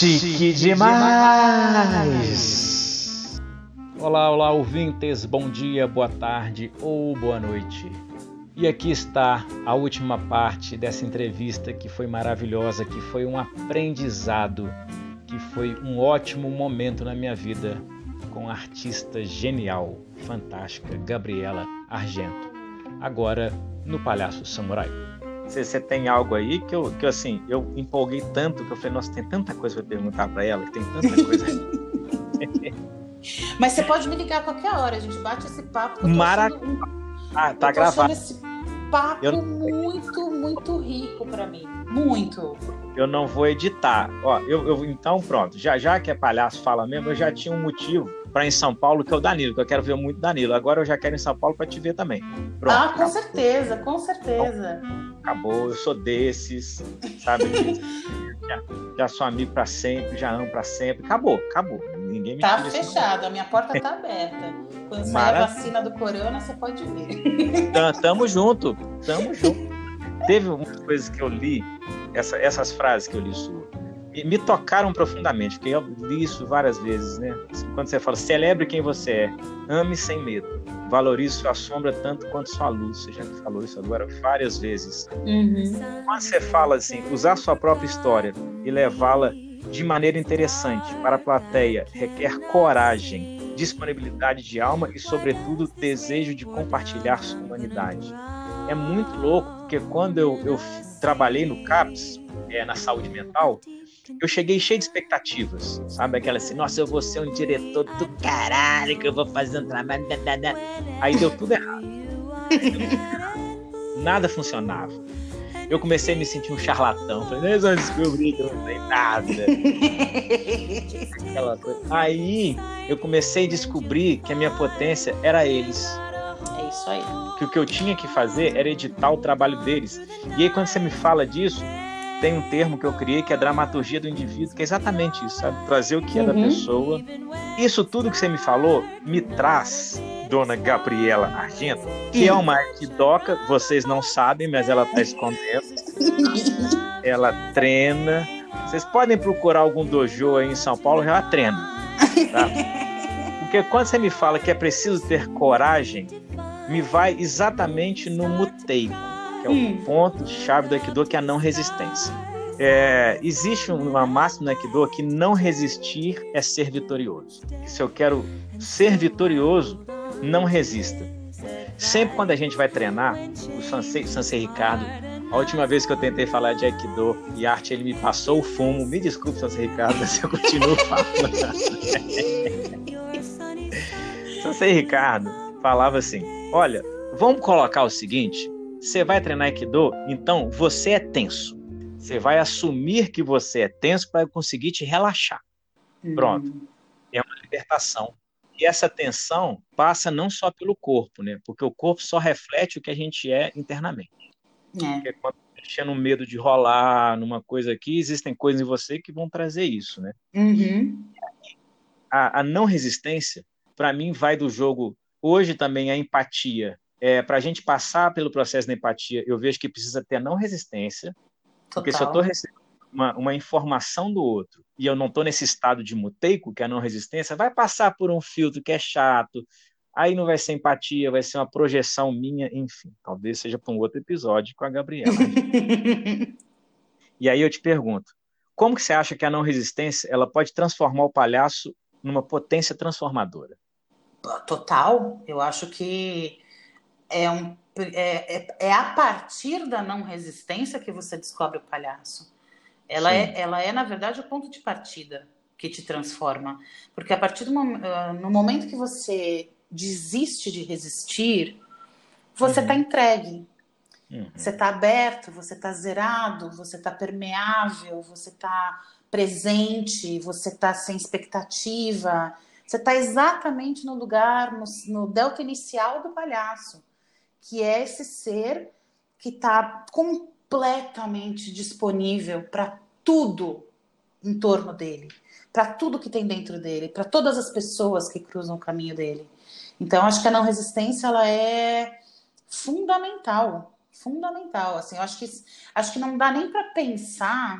Chique demais! Olá, olá, ouvintes, bom dia, boa tarde ou boa noite. E aqui está a última parte dessa entrevista que foi maravilhosa, que foi um aprendizado, que foi um ótimo momento na minha vida com a artista genial, fantástica Gabriela Argento. Agora no Palhaço Samurai. Você tem algo aí que eu, que assim, eu empolguei tanto que eu falei, nossa, tem tanta coisa para perguntar para ela, tem tanta coisa. Mas você pode me ligar a qualquer hora, a gente bate esse papo. Mara... Um... Ah, tá gravado. esse papo eu... muito, muito rico para mim. Muito. Eu não vou editar. Ó, eu, eu, então pronto. Já já que é palhaço fala mesmo, eu já tinha um motivo para em São Paulo, que é o Danilo, que eu quero ver muito Danilo. Agora eu já quero em São Paulo para te ver também. Pronto, ah, com acabou. certeza, com certeza. Acabou, eu sou desses, sabe? já, já sou amigo para sempre, já amo para sempre. Acabou, acabou. Ninguém me Tá fechado, a minha porta tá aberta. Quando sair a vacina do corona, você pode ver. Tamo junto, tamo junto. Teve umas coisas que eu li, essa, essas frases que eu li sua me tocaram profundamente, porque eu li isso várias vezes, né? Quando você fala, celebre quem você é, ame sem medo, valorize sua sombra tanto quanto sua luz. Você já falou isso agora várias vezes. Uhum. Quando você fala assim, usar sua própria história e levá-la de maneira interessante para a plateia requer coragem, disponibilidade de alma e, sobretudo, desejo de compartilhar sua humanidade. É muito louco, porque quando eu, eu trabalhei no CAPS, é, na saúde mental, eu cheguei cheio de expectativas, sabe? Aquela assim, nossa, eu vou ser um diretor do caralho, que eu vou fazer um trabalho. Da, da. Aí deu tudo errado. Nada funcionava. Eu comecei a me sentir um charlatão. Falei, eu só descobri que eu não sei nada. Aquela coisa. Aí eu comecei a descobrir que a minha potência era eles. É isso aí. Que o que eu tinha que fazer era editar o trabalho deles. E aí, quando você me fala disso, tem um termo que eu criei que é dramaturgia do indivíduo, que é exatamente isso, sabe? Trazer o que é da uhum. pessoa. Isso tudo que você me falou me traz, dona Gabriela Argento, que é uma arquidoca, vocês não sabem, mas ela está escondendo. ela treina. Vocês podem procurar algum dojo aí em São Paulo, ela treina. Tá? Porque quando você me fala que é preciso ter coragem, me vai exatamente no muteico que é o hum. ponto-chave do Aikido, que é a não resistência. É, existe uma máxima no Aikido que não resistir é ser vitorioso. Se eu quero ser vitorioso, não resista. Sempre quando a gente vai treinar, o Sansei, Sansei Ricardo, a última vez que eu tentei falar de Aikido e arte, ele me passou o fumo. Me desculpe, Sansei Ricardo, mas eu continuo falando. Sansei Ricardo falava assim: Olha, vamos colocar o seguinte: você vai treinar Aikido, então você é tenso. Você vai assumir que você é tenso para conseguir te relaxar. Uhum. Pronto. É uma libertação. E essa tensão passa não só pelo corpo, né? Porque o corpo só reflete o que a gente é internamente. É. Porque quando você no medo de rolar, numa coisa aqui, existem coisas em você que vão trazer isso, né? Uhum. A, a não resistência, para mim, vai do jogo. Hoje também a empatia é, para a gente passar pelo processo da empatia, eu vejo que precisa ter não resistência, Total. porque se eu estou recebendo uma, uma, informação do outro e eu não estou nesse estado de muteico, que é a não resistência, vai passar por um filtro que é chato, aí não vai ser empatia, vai ser uma projeção minha, enfim, talvez seja para um outro episódio com a Gabriela. e aí eu te pergunto, como que você acha que a não resistência ela pode transformar o palhaço numa potência transformadora? Total, eu acho que é, um, é, é, é, a partir da não resistência que você descobre o palhaço. Ela é, ela é, na verdade, o ponto de partida que te transforma. Porque a partir do uh, no momento que você desiste de resistir, você está uhum. entregue. Uhum. Você está aberto, você está zerado, você está permeável, você está presente, você está sem expectativa. Você está exatamente no lugar, no, no delta inicial do palhaço que é esse ser que está completamente disponível para tudo em torno dele, para tudo que tem dentro dele, para todas as pessoas que cruzam o caminho dele. Então, acho que a não resistência ela é fundamental, fundamental. Assim, eu acho que acho que não dá nem para pensar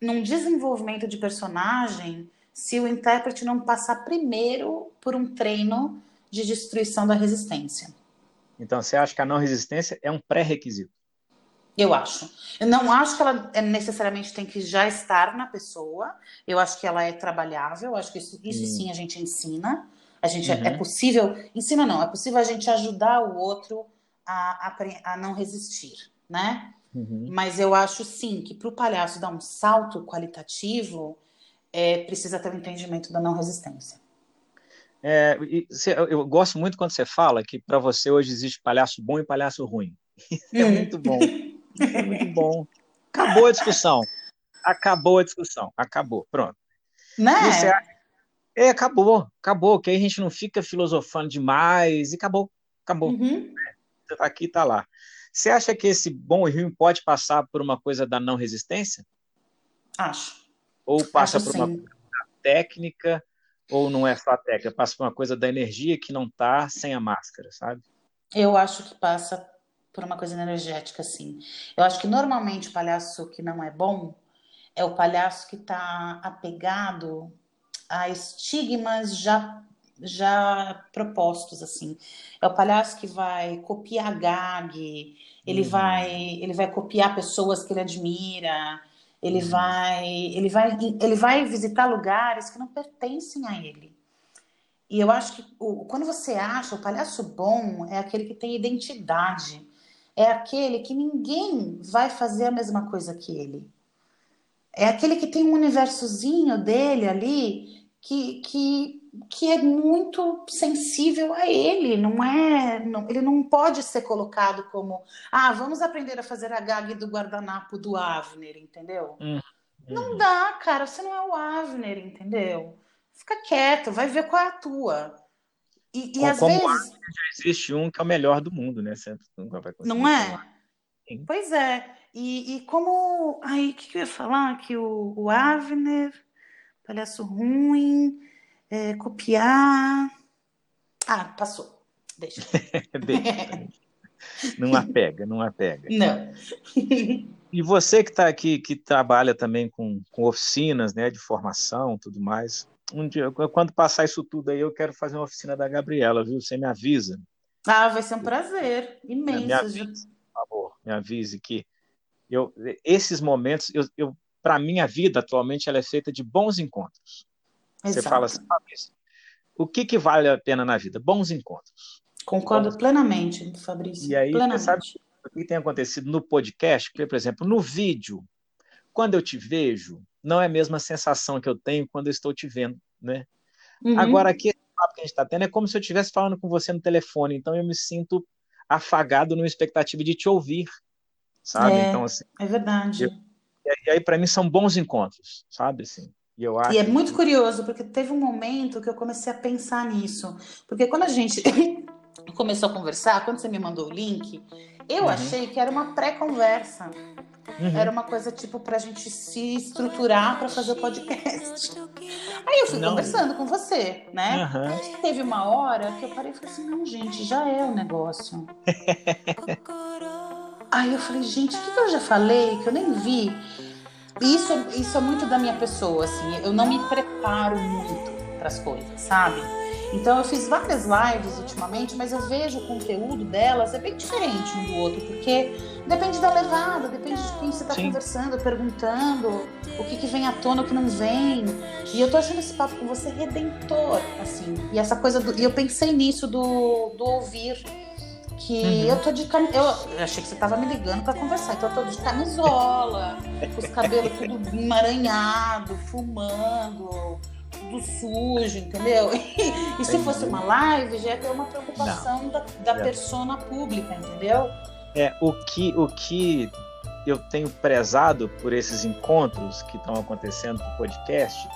num desenvolvimento de personagem se o intérprete não passar primeiro por um treino de destruição da resistência. Então, você acha que a não resistência é um pré-requisito? Eu acho. Eu não acho que ela é necessariamente tem que já estar na pessoa. Eu acho que ela é trabalhável. Eu acho que isso, isso hum. sim a gente ensina. A gente é, é uhum. é possível. Ensina não, é possível a gente ajudar o outro a, a, a não resistir, né? Uhum. Mas eu acho sim que para o palhaço dar um salto qualitativo, é, precisa ter o um entendimento da não resistência. É, eu gosto muito quando você fala que para você hoje existe palhaço bom e palhaço ruim. é muito bom. é muito bom. Acabou a discussão. Acabou a discussão. Acabou. Pronto. Né? Você... É, acabou. Acabou. Que aí a gente não fica filosofando demais e acabou. Acabou. Uhum. Tá aqui tá lá. Você acha que esse bom e ruim pode passar por uma coisa da não resistência? Acho. Ou passa Acho por sim. uma técnica ou não é só a técnica, passa por uma coisa da energia que não está sem a máscara, sabe? Eu acho que passa por uma coisa energética, sim. Eu acho que normalmente o palhaço que não é bom é o palhaço que está apegado a estigmas já já propostos assim. É o palhaço que vai copiar gag, ele uhum. vai ele vai copiar pessoas que ele admira, ele uhum. vai, ele vai, ele vai visitar lugares que não pertencem a ele. E eu acho que o, quando você acha o palhaço bom é aquele que tem identidade, é aquele que ninguém vai fazer a mesma coisa que ele. É aquele que tem um universozinho dele ali que, que que é muito sensível a ele, não é, não, ele não pode ser colocado como, ah, vamos aprender a fazer a gag do guardanapo do Avner, entendeu? Uhum. Não dá, cara, você não é o Avner, entendeu? Fica quieto, vai ver qual é a tua. E, e às vezes já existe um que é o melhor do mundo, né? Você nunca vai conseguir. Não é? Pois é. E, e como, aí, o que, que eu ia falar? Que o, o Avner, palhaço ruim é, copiar. Ah, passou. Deixa. Deixa. Não apega, não apega. Não. E você que está aqui, que trabalha também com, com oficinas né, de formação tudo mais, um dia, quando passar isso tudo aí, eu quero fazer uma oficina da Gabriela, viu? Você me avisa. Ah, vai ser um prazer imenso. Me avise, por favor, me avise que eu, esses momentos, eu, eu para minha vida atualmente, ela é feita de bons encontros. Exato. Você fala assim, Fabrício, o que, que vale a pena na vida? Bons encontros. Concordo Bons... plenamente, Fabrício. E aí, plenamente. sabe o que tem acontecido no podcast? Porque, por exemplo, no vídeo, quando eu te vejo, não é a mesma sensação que eu tenho quando eu estou te vendo, né? Uhum. Agora, aqui, esse papo que a gente está tendo é como se eu estivesse falando com você no telefone, então eu me sinto afagado numa expectativa de te ouvir, sabe? É, então, assim, é verdade. Eu, e aí, para mim, são bons encontros, sabe? Assim, e, eu acho e é muito que... curioso, porque teve um momento que eu comecei a pensar nisso. Porque quando a gente começou a conversar, quando você me mandou o link, eu uhum. achei que era uma pré-conversa. Uhum. Era uma coisa tipo para a gente se estruturar para fazer o podcast. Aí eu fui não. conversando com você, né? Uhum. teve uma hora que eu parei e falei assim: não, gente, já é o negócio. Aí eu falei: gente, o que, que eu já falei que eu nem vi? Isso, isso é muito da minha pessoa, assim. Eu não me preparo muito para as coisas, sabe? Então eu fiz várias lives ultimamente, mas eu vejo o conteúdo delas é bem diferente um do outro, porque depende da levada, depende de quem você está conversando, perguntando, o que, que vem à tona, o que não vem. E eu tô achando esse papo com você redentor, assim. E essa coisa do. E eu pensei nisso do, do ouvir que uhum. eu tô de cam... eu achei que você tava me ligando para conversar, então eu tô de camisola, com os cabelos tudo emaranhado, fumando, tudo sujo, entendeu? E, e se fosse uma live, já ia ter uma preocupação Não. da, da é. persona pública, entendeu? É, o que, o que eu tenho prezado por esses encontros que estão acontecendo no podcast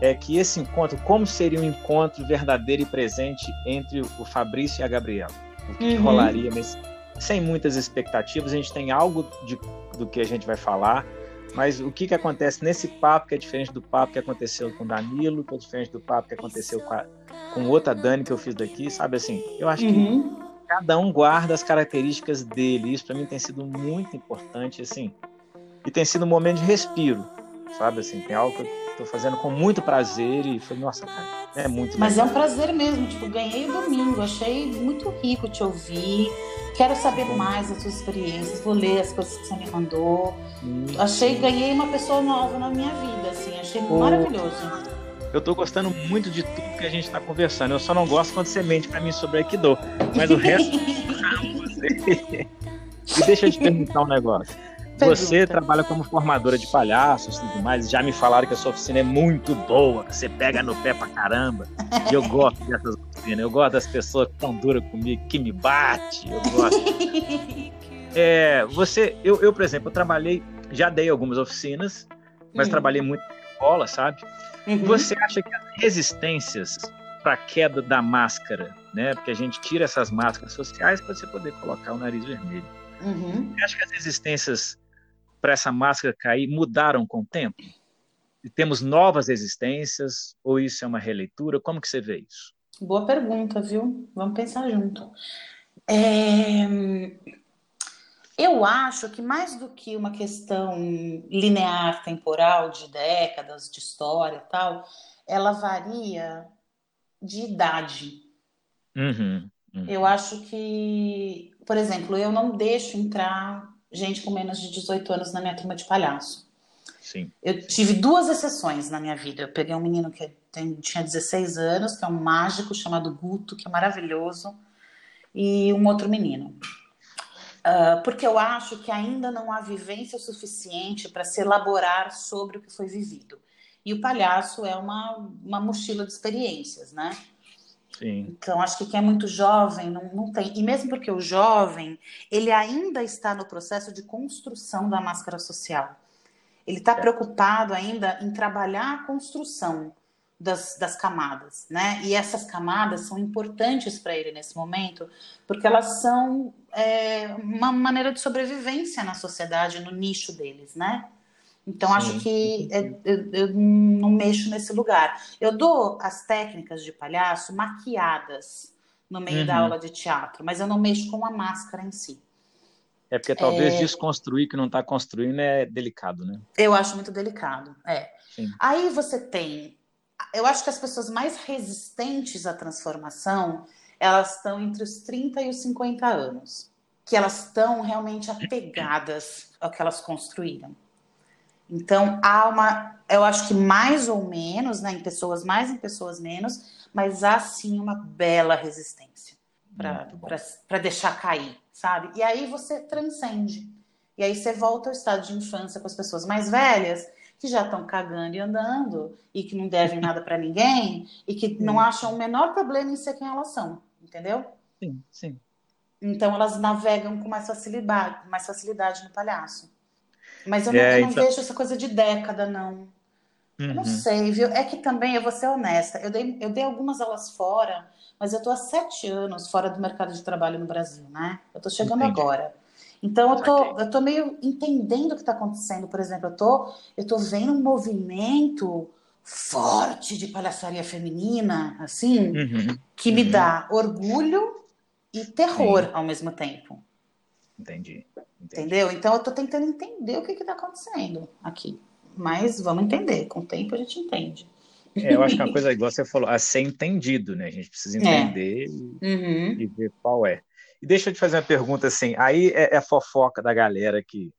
é que esse encontro, como seria um encontro verdadeiro e presente entre o Fabrício e a Gabriela? O que, uhum. rolaria, mas sem muitas expectativas. A gente tem algo de, do que a gente vai falar, mas o que, que acontece nesse papo que é diferente do papo que aconteceu com Danilo, que é diferente do papo que aconteceu com, a, com outra Dani que eu fiz daqui, sabe assim? Eu acho uhum. que cada um guarda as características dele. Isso para mim tem sido muito importante, assim. E tem sido um momento de respiro, sabe? Assim, tem algo que eu tô fazendo com muito prazer e falei, nossa, cara, é muito Mas legal. é um prazer mesmo, tipo, ganhei o domingo, achei muito rico te ouvir. Quero saber mais das suas experiências, vou ler as coisas que você me mandou. Hum, achei, sim. ganhei uma pessoa nova na minha vida, assim, achei Pô, maravilhoso. Eu tô gostando muito de tudo que a gente tá conversando. Eu só não gosto quando você mente para mim sobre Aikido. Mas o resto. e deixa eu te perguntar um negócio. Você trabalha como formadora de palhaços e tudo mais. Já me falaram que a sua oficina é muito boa, que você pega no pé pra caramba. E eu gosto dessas oficinas. Eu gosto das pessoas que estão duras comigo, que me bate. Eu gosto. é, você, eu, eu, por exemplo, eu trabalhei, já dei algumas oficinas, mas uhum. trabalhei muito em escola, sabe? Uhum. Você acha que as resistências para a queda da máscara, né? Porque a gente tira essas máscaras sociais para você poder colocar o nariz vermelho. Uhum. Você acha que as resistências para essa máscara cair mudaram com o tempo? E temos novas existências ou isso é uma releitura? Como que você vê isso? Boa pergunta, viu? Vamos pensar junto. É... Eu acho que mais do que uma questão linear, temporal, de décadas, de história tal, ela varia de idade. Uhum, uhum. Eu acho que, por exemplo, eu não deixo entrar gente com menos de 18 anos na minha turma de palhaço. Sim. Eu tive duas exceções na minha vida. Eu peguei um menino que tem, tinha 16 anos, que é um mágico chamado Guto, que é maravilhoso, e um outro menino. Uh, porque eu acho que ainda não há vivência suficiente para se elaborar sobre o que foi vivido. E o palhaço é uma, uma mochila de experiências, né? Sim. Então, acho que quem é muito jovem não, não tem. E mesmo porque o jovem, ele ainda está no processo de construção da máscara social. Ele está preocupado ainda em trabalhar a construção das, das camadas, né? E essas camadas são importantes para ele nesse momento, porque elas são é, uma maneira de sobrevivência na sociedade, no nicho deles, né? Então, Sim. acho que é, eu, eu, não mexo nesse lugar. Eu dou as técnicas de palhaço maquiadas no meio uhum. da aula de teatro, mas eu não mexo com a máscara em si. É porque talvez é... desconstruir que não está construindo é delicado, né? Eu acho muito delicado, é. Sim. Aí você tem... Eu acho que as pessoas mais resistentes à transformação, elas estão entre os 30 e os 50 anos. Que elas estão realmente apegadas ao que elas construíram. Então, há uma, eu acho que mais ou menos, né, em pessoas mais, em pessoas menos, mas há sim uma bela resistência para deixar cair, sabe? E aí você transcende. E aí você volta ao estado de infância com as pessoas mais velhas, que já estão cagando e andando, e que não devem nada para ninguém, e que não acham o menor problema em ser quem elas são, entendeu? Sim, sim. Então elas navegam com mais facilidade, mais facilidade no palhaço. Mas eu não, é, eu não então... vejo essa coisa de década, não. Uhum. Não sei, viu? É que também, eu vou ser honesta, eu dei, eu dei algumas aulas fora, mas eu tô há sete anos fora do mercado de trabalho no Brasil, né? Eu tô chegando Entendi. agora. Então eu tô, okay. eu tô meio entendendo o que está acontecendo. Por exemplo, eu tô, eu tô vendo um movimento forte de palhaçaria feminina, assim, uhum. que uhum. me dá orgulho e terror Sim. ao mesmo tempo. Entendi. Entendeu? Então eu tô tentando entender o que que tá acontecendo aqui. Mas vamos entender, com o tempo a gente entende. É, eu acho que é uma coisa, igual você falou, a ser entendido, né? A gente precisa é. entender é. e, uhum. e, ver qual é. E deixa eu te fazer uma pergunta assim, aí é, é fofoca da galera que,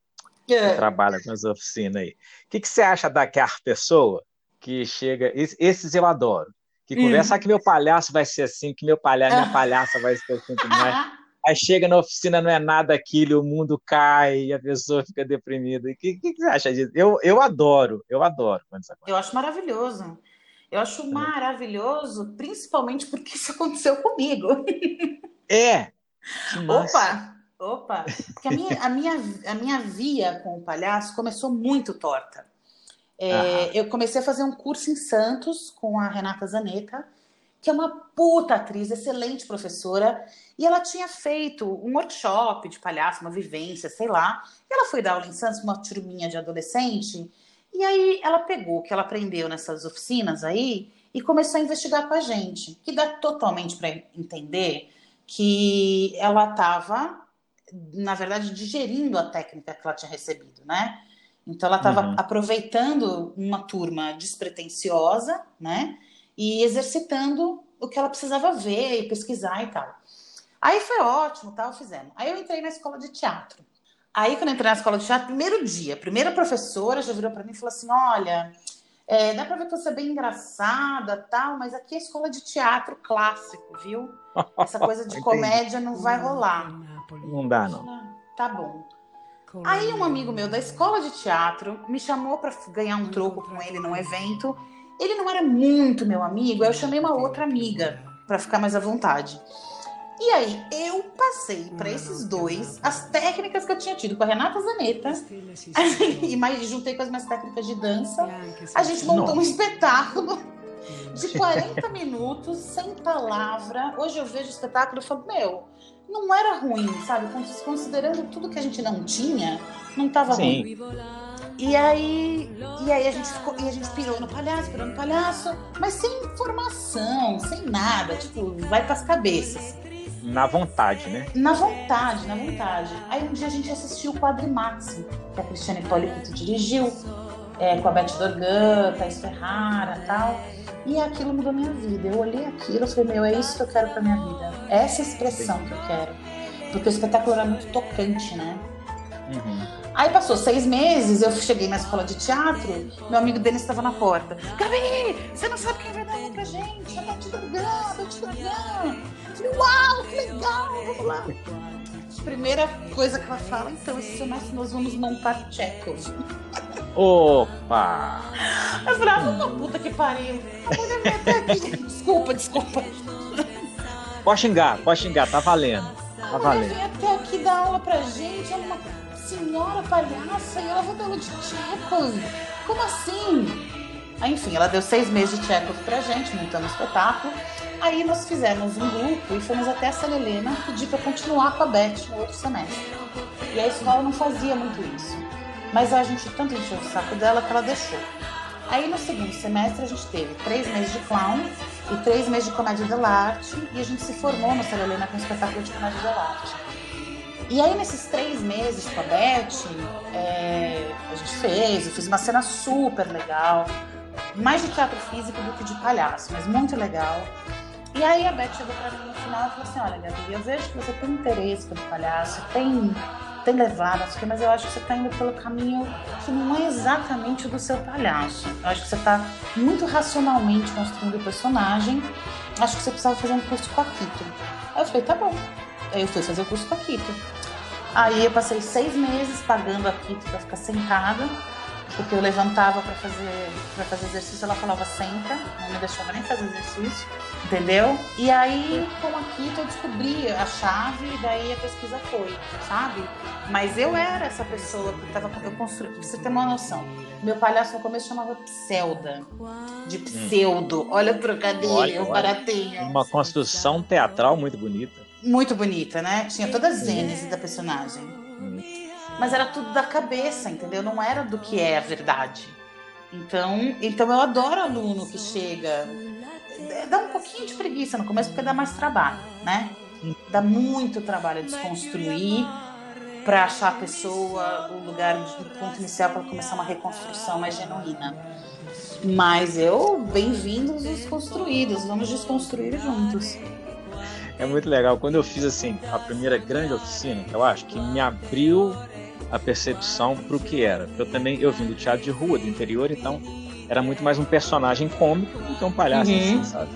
que é. trabalha com as oficinas aí. O que, que você acha daquela pessoa que chega, esses eu adoro, que conversa hum. ah, que meu palhaço vai ser assim, que meu palhaço, minha palhaça vai ser assim, mais. Aí chega na oficina, não é nada aquilo, o mundo cai e a pessoa fica deprimida. O que, que, você acha disso? Eu, eu adoro, eu adoro quando isso acontece. Eu acho maravilhoso. Eu acho maravilhoso, principalmente porque isso aconteceu comigo. É! Opa! Opa! Porque a minha, a, minha, a minha via com o palhaço começou muito torta. É, eu comecei a fazer um curso em Santos com a Renata Zanetta, que é uma puta atriz, excelente professora, e ela tinha feito um workshop de palhaço, uma vivência, sei lá. E ela foi dar aula em Santos, uma turminha de adolescente, e aí ela pegou o que ela aprendeu nessas oficinas aí e começou a investigar com a gente, que dá totalmente para entender que ela estava, na verdade, digerindo a técnica que ela tinha recebido, né? Então ela estava uhum. aproveitando uma turma despretensiosa, né? E exercitando o que ela precisava ver e pesquisar e tal. Aí foi ótimo, tal, fizemos. Aí eu entrei na escola de teatro. Aí quando eu entrei na escola de teatro, primeiro dia, a primeira professora já virou para mim e falou assim: "Olha, é, dá para ver que você é bem engraçada, tal, mas aqui é escola de teatro clássico, viu? Essa coisa de comédia não vai rolar." Não dá não. Tá bom. Aí um amigo meu da escola de teatro me chamou para ganhar um troco com ele num evento. Ele não era muito meu amigo, aí eu chamei uma outra amiga para ficar mais à vontade. E aí eu passei para esses dois as técnicas que eu tinha tido com a Renata Zanetta e mais juntei com as minhas técnicas de dança. A gente montou um espetáculo de 40 minutos sem palavra. Hoje eu vejo o espetáculo e falo, meu, não era ruim, sabe? Considerando tudo que a gente não tinha, não estava ruim. E aí, e aí a gente ficou, e a gente pirou no palhaço, pirou no palhaço, mas sem informação, sem nada, tipo, vai para as cabeças. Na vontade, né? Na vontade, na vontade. Aí um dia a gente assistiu o Quadrimax, que a Cristiane Polito dirigiu, é, com a Beth Dorgan, Thais Ferrara e tal. E aquilo mudou minha vida. Eu olhei aquilo e falei, meu, é isso que eu quero pra minha vida. Essa expressão que eu quero. Porque o espetáculo era muito tocante, né? Uhum. Aí passou seis meses, eu cheguei na escola de teatro, meu amigo Denis estava na porta. Gabi, você não sabe quem vai dar aula pra gente? A Beth Dorgan, a. Eu falei, uau, que legal, vamos lá. Primeira coisa que ela fala, então, esse semestre nós vamos montar Chekhov. Opa! Eu falei, ah, uma puta que pariu. A mulher veio até aqui. Desculpa, desculpa. Pode xingar, pode xingar, tá valendo. Tá valendo. Ela veio até aqui dar aula pra gente, é uma senhora palhaça e ela aula de Chekhov. Como assim? Aí, enfim, ela deu seis meses de Chekhov pra gente, montamos espetáculo. Aí nós fizemos um grupo e fomos até essa Helena pedir para continuar com a Beth no outro semestre. E a escola não fazia muito isso. Mas a gente tanto encheu o saco dela que ela deixou. Aí no segundo semestre a gente teve três meses de clown e três meses de comédia de arte e a gente se formou no Célia Helena com um espetáculo de comédia de arte. E aí nesses três meses com a Beth, é, a gente fez, eu fiz uma cena super legal, mais de teatro físico do que de palhaço, mas muito legal. E aí a Beth chegou para mim no final e falou assim, olha Gabi, eu vejo que você tem interesse pelo palhaço, tem tem levado, mas eu acho que você está indo pelo caminho que não é exatamente o do seu palhaço. Eu acho que você está muito racionalmente construindo o personagem. Acho que você precisava fazer um curso com a Kito. Aí eu falei, tá bom. Aí eu fui fazer o curso com a Kito. Aí eu passei seis meses pagando a Kito para ficar sentada porque eu levantava para fazer para fazer exercício, ela falava senta, não me deixava nem fazer exercício, entendeu? E aí, com aqui, eu descobri a chave e daí a pesquisa foi, sabe? Mas eu era essa pessoa que tava eu construí, pra você ter uma noção. Meu palhaço no começo chamava Pseuda, de pseudo. Olha o trocadilho, o baratinho. Uma construção teatral muito bonita. Muito bonita, né? Tinha todas as N's da personagem. Mas era tudo da cabeça, entendeu? Não era do que é a verdade. Então, então eu adoro aluno que chega. Dá um pouquinho de preguiça no começo, porque dá mais trabalho, né? Dá muito trabalho desconstruir para achar a pessoa, o lugar de ponto inicial para começar uma reconstrução mais genuína. Mas eu, bem-vindos os construídos, vamos desconstruir juntos. É muito legal. Quando eu fiz assim a primeira grande oficina, eu acho que me abriu a percepção para o que era. Eu também eu vim do teatro de rua, do interior, então era muito mais um personagem cômico do que um palhaço, uhum. assim, sabe?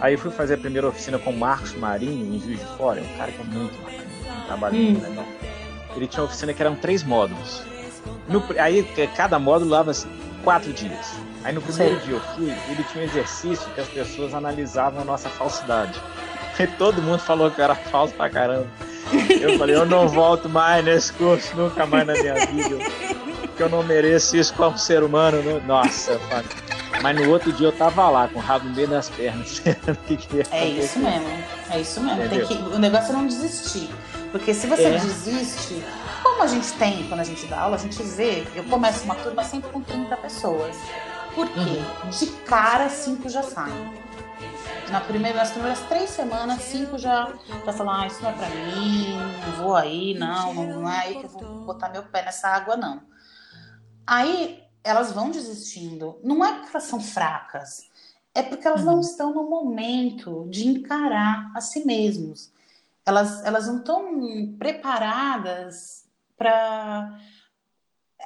Aí fui fazer a primeira oficina com o Marcos Marinho, em Juiz de Fora, é um cara que é muito bacana, um trabalho uhum. muito legal. Ele tinha uma oficina que eram três módulos. No, aí cada módulo lava assim, quatro dias. Aí no primeiro dia eu fui, ele tinha um exercício que as pessoas analisavam a nossa falsidade. E todo mundo falou que eu era falso pra caramba. Eu falei, eu não volto mais nesse curso, nunca mais na minha vida. Que eu não mereço isso como ser humano. Né? Nossa, mas no outro dia eu tava lá, com o rabo no meio das pernas. é isso mesmo, é isso mesmo. Que, o negócio é não desistir. Porque se você é. desiste, como a gente tem quando a gente dá aula, a gente vê, eu começo uma turma sempre com 30 pessoas. Por quê? Uhum. De cara, cinco já saem na primeira, nas primeiras três semanas, cinco já, já falam, ah, isso não é pra mim, não vou aí, não, não é aí que eu vou botar meu pé nessa água, não. Aí elas vão desistindo. Não é porque elas são fracas, é porque elas uhum. não estão no momento de encarar a si mesmos. Elas, elas não estão preparadas para.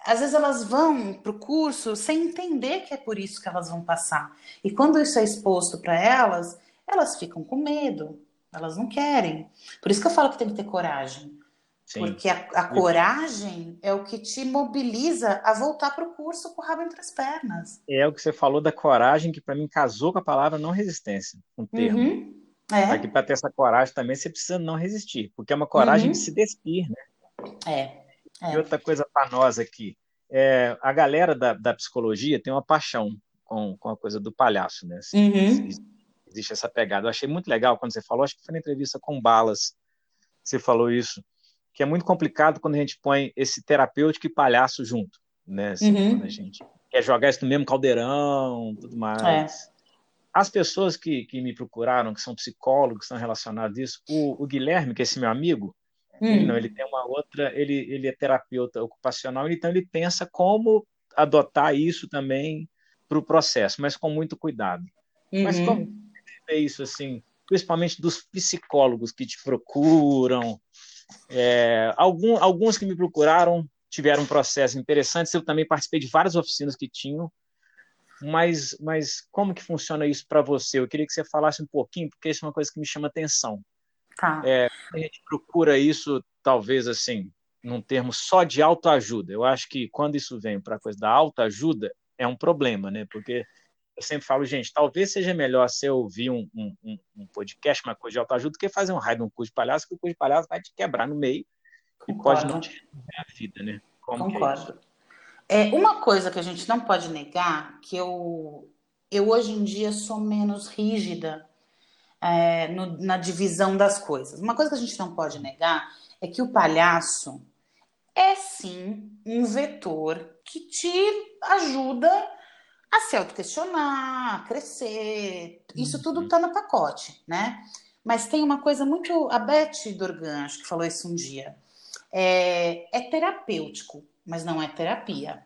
Às vezes elas vão para o curso sem entender que é por isso que elas vão passar. E quando isso é exposto para elas, elas ficam com medo, elas não querem. Por isso que eu falo que tem que ter coragem. Sim. Porque a, a, coragem é o que te mobiliza a voltar para o curso com o rabo entre as pernas. É o que você falou da coragem, que para mim casou com a palavra não resistência, um termo. Uhum. É. Para ter essa coragem também você precisa não resistir, porque é uma coragem uhum. de se despir, né? É. é. E outra coisa para nós aqui, é, a galera da, da psicologia tem uma paixão com, com a coisa do palhaço, né? Assim, uhum. Existe essa pegada. Eu achei muito legal quando você falou, acho que foi na entrevista com Balas, você falou isso que é muito complicado quando a gente põe esse terapêutico e palhaço junto, né? Assim, uhum. Quando a gente quer jogar isso no mesmo caldeirão, tudo mais. É. As pessoas que, que me procuraram, que são psicólogos, que estão relacionados a isso, o, o Guilherme, que é esse meu amigo, hum. ele, não, ele tem uma outra, ele, ele é terapeuta ocupacional, então ele pensa como adotar isso também para o processo, mas com muito cuidado. Uhum. Mas como é isso assim, principalmente dos psicólogos que te procuram, é, algum, alguns que me procuraram tiveram processos interessantes. Eu também participei de várias oficinas que tinham. Mas, mas como que funciona isso para você? Eu queria que você falasse um pouquinho, porque isso é uma coisa que me chama atenção. Tá. É, a gente procura isso, talvez assim, num termo só de autoajuda. Eu acho que quando isso vem para a coisa da autoajuda, é um problema, né? Porque eu sempre falo, gente, talvez seja melhor você ouvir um, um, um podcast, uma coisa de autoajuda, do que fazer um raio de um curso de palhaço, que o curso de palhaço vai te quebrar no meio Concordo. e pode não te resolver a vida, né? Como é Concordo. É, é, uma coisa que a gente não pode negar, que eu, eu hoje em dia sou menos rígida é, no, na divisão das coisas. Uma coisa que a gente não pode negar é que o palhaço é sim um vetor que te ajuda a se autoquestionar, a crescer, isso tudo está uhum. no pacote, né? Mas tem uma coisa muito. A Beth Dorgan, acho que falou isso um dia. É, é terapêutico, mas não é terapia.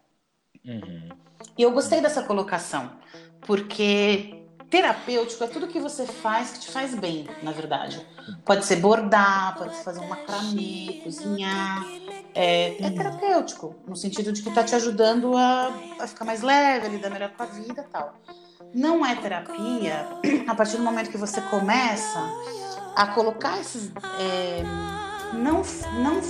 Uhum. E eu gostei dessa colocação, porque terapêutico é tudo que você faz que te faz bem, na verdade. Pode ser bordar, pode ser fazer um macramê, cozinhar, é, é terapêutico, no sentido de que está te ajudando a, a, ficar mais leve, a lidar melhor com a vida e tal. Não é terapia a partir do momento que você começa a colocar esses. É, não, não,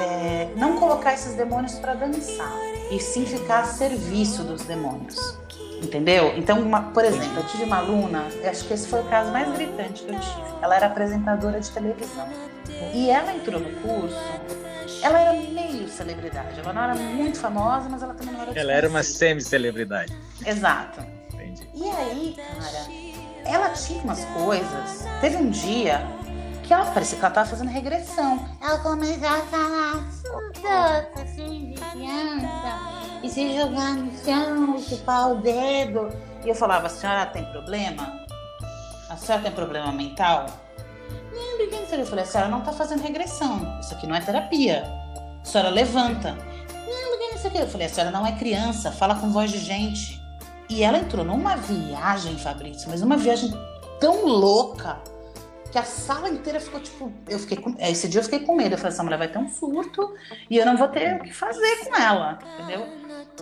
é, não colocar esses demônios para dançar, e sim ficar a serviço dos demônios. Entendeu? Então, uma, por exemplo, eu tive uma aluna, acho que esse foi o caso mais gritante que eu tive. Ela era apresentadora de televisão. E ela entrou no curso ela era meio celebridade. Ela não era muito famosa, mas ela também não era Ela era uma semi-celebridade. Exato. Entendi. E aí, cara, ela tinha umas coisas. Teve um dia que ela parecia que ela tava fazendo regressão. Ela começou a falar assim, de criança. E se jogar no chão, chupar o dedo. E eu falava, a senhora tem problema? A senhora tem problema mental? Eu falei, a senhora não tá fazendo regressão. Isso aqui não é terapia. A senhora levanta. Não, isso aqui. Eu falei, a senhora não é criança, fala com voz de gente. E ela entrou numa viagem, Fabrício, mas uma viagem tão louca que a sala inteira ficou tipo. Eu fiquei com, esse dia eu fiquei com medo. Eu falei, essa mulher vai ter um surto e eu não vou ter o que fazer com ela, entendeu?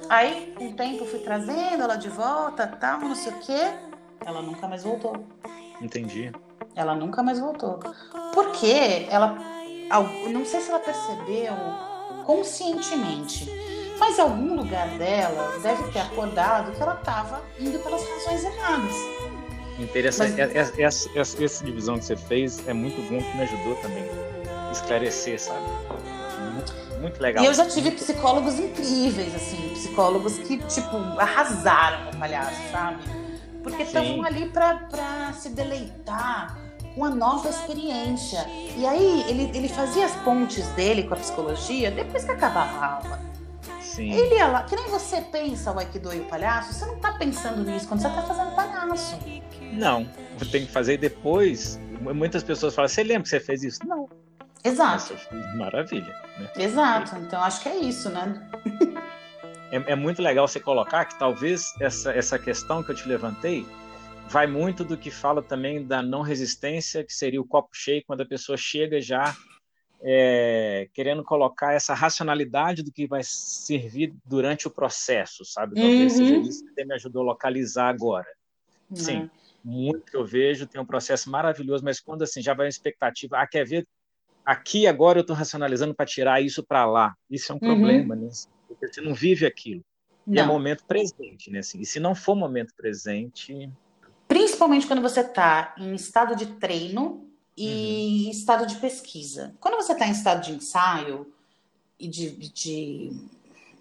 Aí, com o tempo, eu fui trazendo ela de volta, tal, não sei o quê. Ela nunca mais voltou. Entendi. Ela nunca mais voltou. Porque ela, não sei se ela percebeu conscientemente, mas algum lugar dela deve ter acordado que ela estava indo pelas razões erradas. Interessante. Mas... Essa, essa, essa, essa, divisão que você fez é muito bom, que me ajudou também a esclarecer, sabe? Muito, legal. E eu já tive psicólogos incríveis, assim, psicólogos que, tipo, arrasaram o palhaço, sabe? Porque estavam ali para se deleitar uma nova experiência. E aí ele, ele fazia as pontes dele com a psicologia depois que acabava a aula. Sim. Ele ia lá, que nem você pensa o Aikido e o palhaço, você não tá pensando nisso quando você tá fazendo palhaço. Não, tem que fazer depois. Muitas pessoas falam, você lembra que você fez isso? Não. Exato. Maravilha. Né? Exato, então acho que é isso, né? é, é, muito legal você colocar que talvez essa, essa questão que eu te levantei vai muito do que fala também da não resistência, que seria o copo cheio, quando a pessoa chega já é, querendo colocar essa racionalidade do que vai servir durante o processo, sabe? Talvez uhum. seja isso que você me ajudou a localizar agora. Uhum. Sim, muito que eu vejo, tem um processo maravilhoso, mas quando assim já vai uma expectativa, ah, quer ver? Aqui agora eu estou racionalizando para tirar isso para lá. Isso é um uhum. problema, né? Porque você não vive aquilo. Não. E é momento presente, né? Assim, e se não for momento presente. Principalmente quando você está em estado de treino e uhum. estado de pesquisa. Quando você está em estado de ensaio e de, de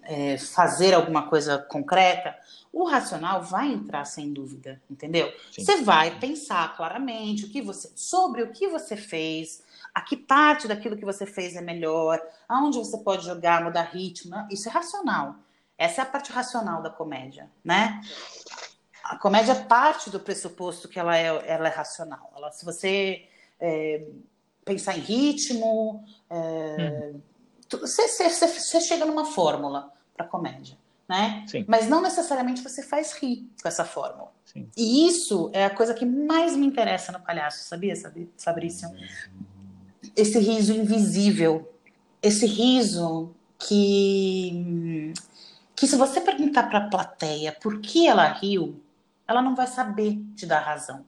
é, fazer alguma coisa concreta, o racional vai entrar sem dúvida, entendeu? Sim. Você vai pensar claramente o que você, sobre o que você fez, a que parte daquilo que você fez é melhor, aonde você pode jogar, mudar ritmo. Isso é racional. Essa é a parte racional da comédia, né? A comédia parte do pressuposto que ela é, ela é racional. Ela, se você é, pensar em ritmo. É, hum. você, você, você, chega numa fórmula para comédia, né? Sim. Mas não necessariamente você faz rir com essa fórmula. Sim. E isso é a coisa que mais me interessa no palhaço, sabia, Fabrício? Esse riso invisível, esse riso que que se você perguntar para a plateia por que ela riu, ela não vai saber te dar razão.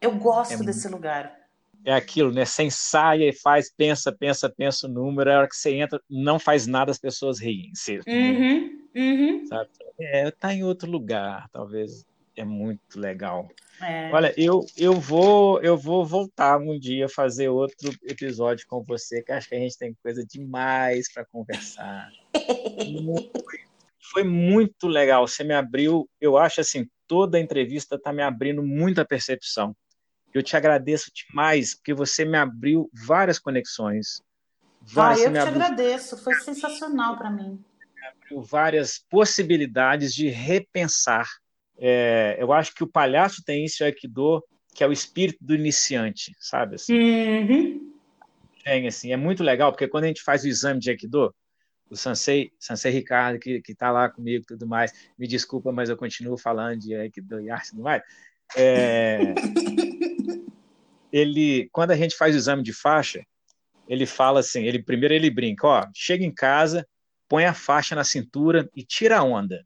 Eu gosto é desse lugar é aquilo, né? Você ensaia e faz, pensa, pensa, pensa o número, a hora que você entra, não faz nada, as pessoas riem. Você, uhum, uhum. Sabe? É, tá em outro lugar, talvez. É muito legal. É. Olha, eu, eu vou eu vou voltar um dia fazer outro episódio com você, que acho que a gente tem coisa demais para conversar. foi muito legal. Você me abriu, eu acho assim, toda a entrevista está me abrindo muita percepção. Eu te agradeço demais, porque você me abriu várias conexões. Várias, ah, eu te abriu... agradeço, foi sensacional para mim. Me abriu várias possibilidades de repensar. É, eu acho que o palhaço tem isso, Aikido, que é o espírito do iniciante, sabe? Assim. Uhum. Tem, assim, é muito legal, porque quando a gente faz o exame de Aikido, o Sansei, Sansei Ricardo, que está lá comigo e tudo mais, me desculpa, mas eu continuo falando de Aikido e arte e tudo mais. É... ele, quando a gente faz o exame de faixa, ele fala assim, ele primeiro ele brinca, ó, chega em casa, põe a faixa na cintura e tira a onda.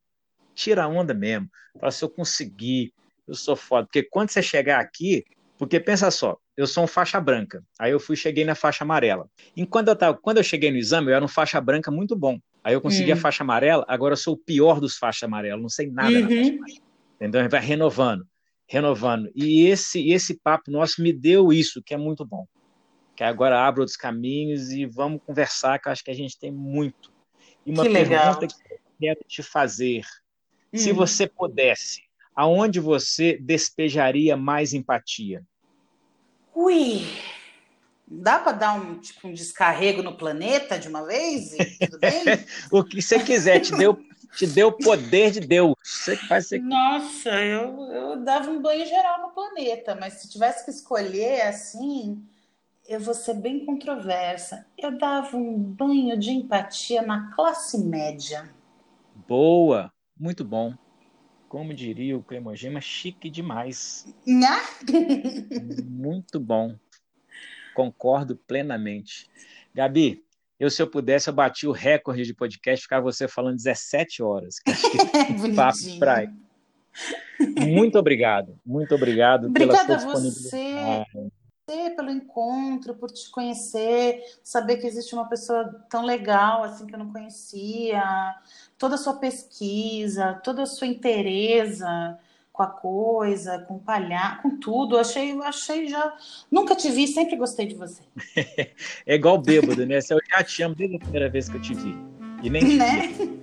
Tira a onda mesmo. Fala, se eu conseguir, eu sou foda. Porque quando você chegar aqui, porque pensa só, eu sou um faixa branca. Aí eu fui cheguei na faixa amarela. E quando eu, tava, quando eu cheguei no exame, eu era um faixa branca muito bom. Aí eu consegui hum. a faixa amarela, agora eu sou o pior dos faixas amarelas, não sei nada uhum. faixa amarela. Entendeu? Vai renovando renovando. E esse esse papo nosso me deu isso, que é muito bom. Que agora abro outros caminhos e vamos conversar, que eu acho que a gente tem muito. E uma que pergunta legal. que eu quero te fazer. Hum. Se você pudesse, aonde você despejaria mais empatia? Ui, dá para dar um tipo um descarrego no planeta de uma vez? Tudo bem? o que você quiser, te deu te deu o poder de Deus. Você faz Nossa, eu, eu dava um banho geral no planeta, mas se tivesse que escolher assim, eu vou ser bem controversa. Eu dava um banho de empatia na classe média. Boa, muito bom. Como diria o Clemogema, chique demais. Nha? muito bom. Concordo plenamente. Gabi, eu, se eu pudesse, eu bati o recorde de podcast, ficar você falando 17 horas. Que acho que é papo Muito obrigado, muito obrigado Obrigada pela sua disponibilidade. Você, pelo encontro, por te conhecer, saber que existe uma pessoa tão legal assim que eu não conhecia, toda a sua pesquisa, toda a sua interesa com a coisa, com o palhaço, com tudo. Achei, achei já. Nunca te vi, sempre gostei de você. é igual bêbado, né? Eu já te amo desde a primeira vez que eu te vi. E nem te né? vi.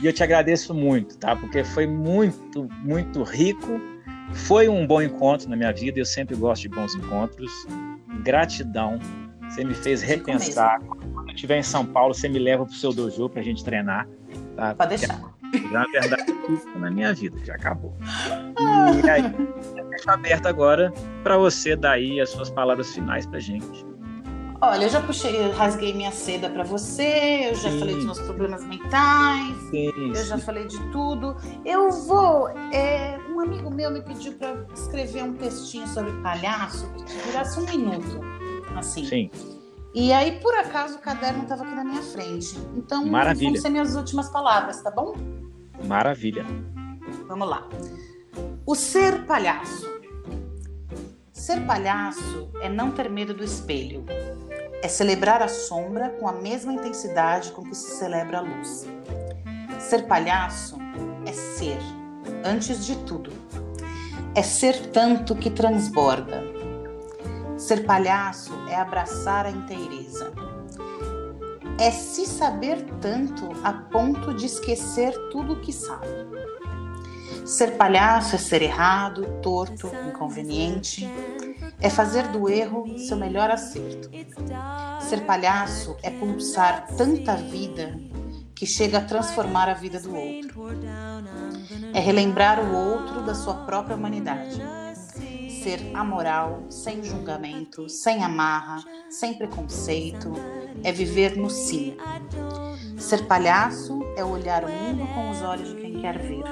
e eu te agradeço muito, tá? Porque foi muito, muito rico. Foi um bom encontro na minha vida. Eu sempre gosto de bons encontros. Gratidão. Você me fez repensar. Quando eu estiver em São Paulo, você me leva para o seu dojo para a gente treinar. Tá? Pode deixar. Na verdade, isso na minha vida, já acabou. E aí, está aberto agora para você dar aí as suas palavras finais para gente. Olha, eu já puxei, eu rasguei minha seda para você, eu já sim. falei dos meus problemas mentais, sim, eu sim. já falei de tudo. Eu vou. É, um amigo meu me pediu para escrever um textinho sobre palhaço que durasse um minuto. Assim. Sim. E aí, por acaso, o caderno estava aqui na minha frente. Então, Maravilha. vão ser minhas últimas palavras, tá bom? Maravilha. Vamos lá. O ser palhaço. Ser palhaço é não ter medo do espelho. É celebrar a sombra com a mesma intensidade com que se celebra a luz. Ser palhaço é ser, antes de tudo. É ser tanto que transborda. Ser palhaço é abraçar a inteireza. É se saber tanto a ponto de esquecer tudo o que sabe. Ser palhaço é ser errado, torto, inconveniente. É fazer do erro seu melhor acerto. Ser palhaço é pulsar tanta vida que chega a transformar a vida do outro. É relembrar o outro da sua própria humanidade. Ser amoral, sem julgamento, sem amarra, sem preconceito, é viver no sim. Ser palhaço é olhar o mundo com os olhos de quem quer ver.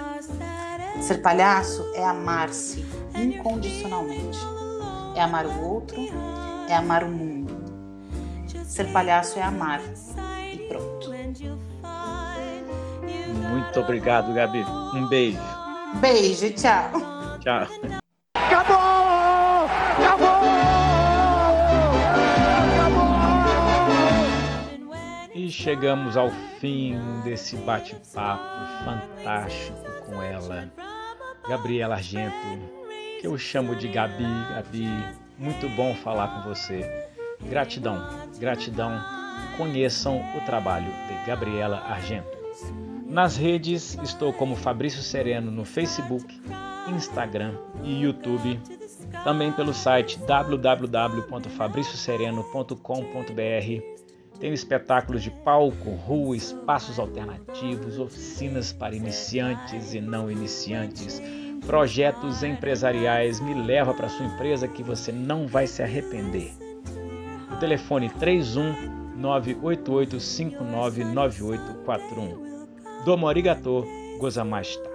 Ser palhaço é amar-se incondicionalmente. É amar o outro, é amar o mundo. Ser palhaço é amar. E pronto. Muito obrigado, Gabi. Um beijo. Beijo, tchau. Tchau. Acabou! Acabou! E chegamos ao fim desse bate-papo fantástico com ela. Gabriela Argento, que eu chamo de Gabi. Gabi, muito bom falar com você. Gratidão, gratidão. Conheçam o trabalho de Gabriela Argento. Nas redes estou como Fabrício Sereno no Facebook, Instagram e YouTube. Também pelo site www.fabriciosereno.com.br tem espetáculos de palco, rua, espaços alternativos, oficinas para iniciantes e não iniciantes, projetos empresariais. Me leva para sua empresa que você não vai se arrepender. Telefone 31 988 599841. Domo arigato, gozamashita.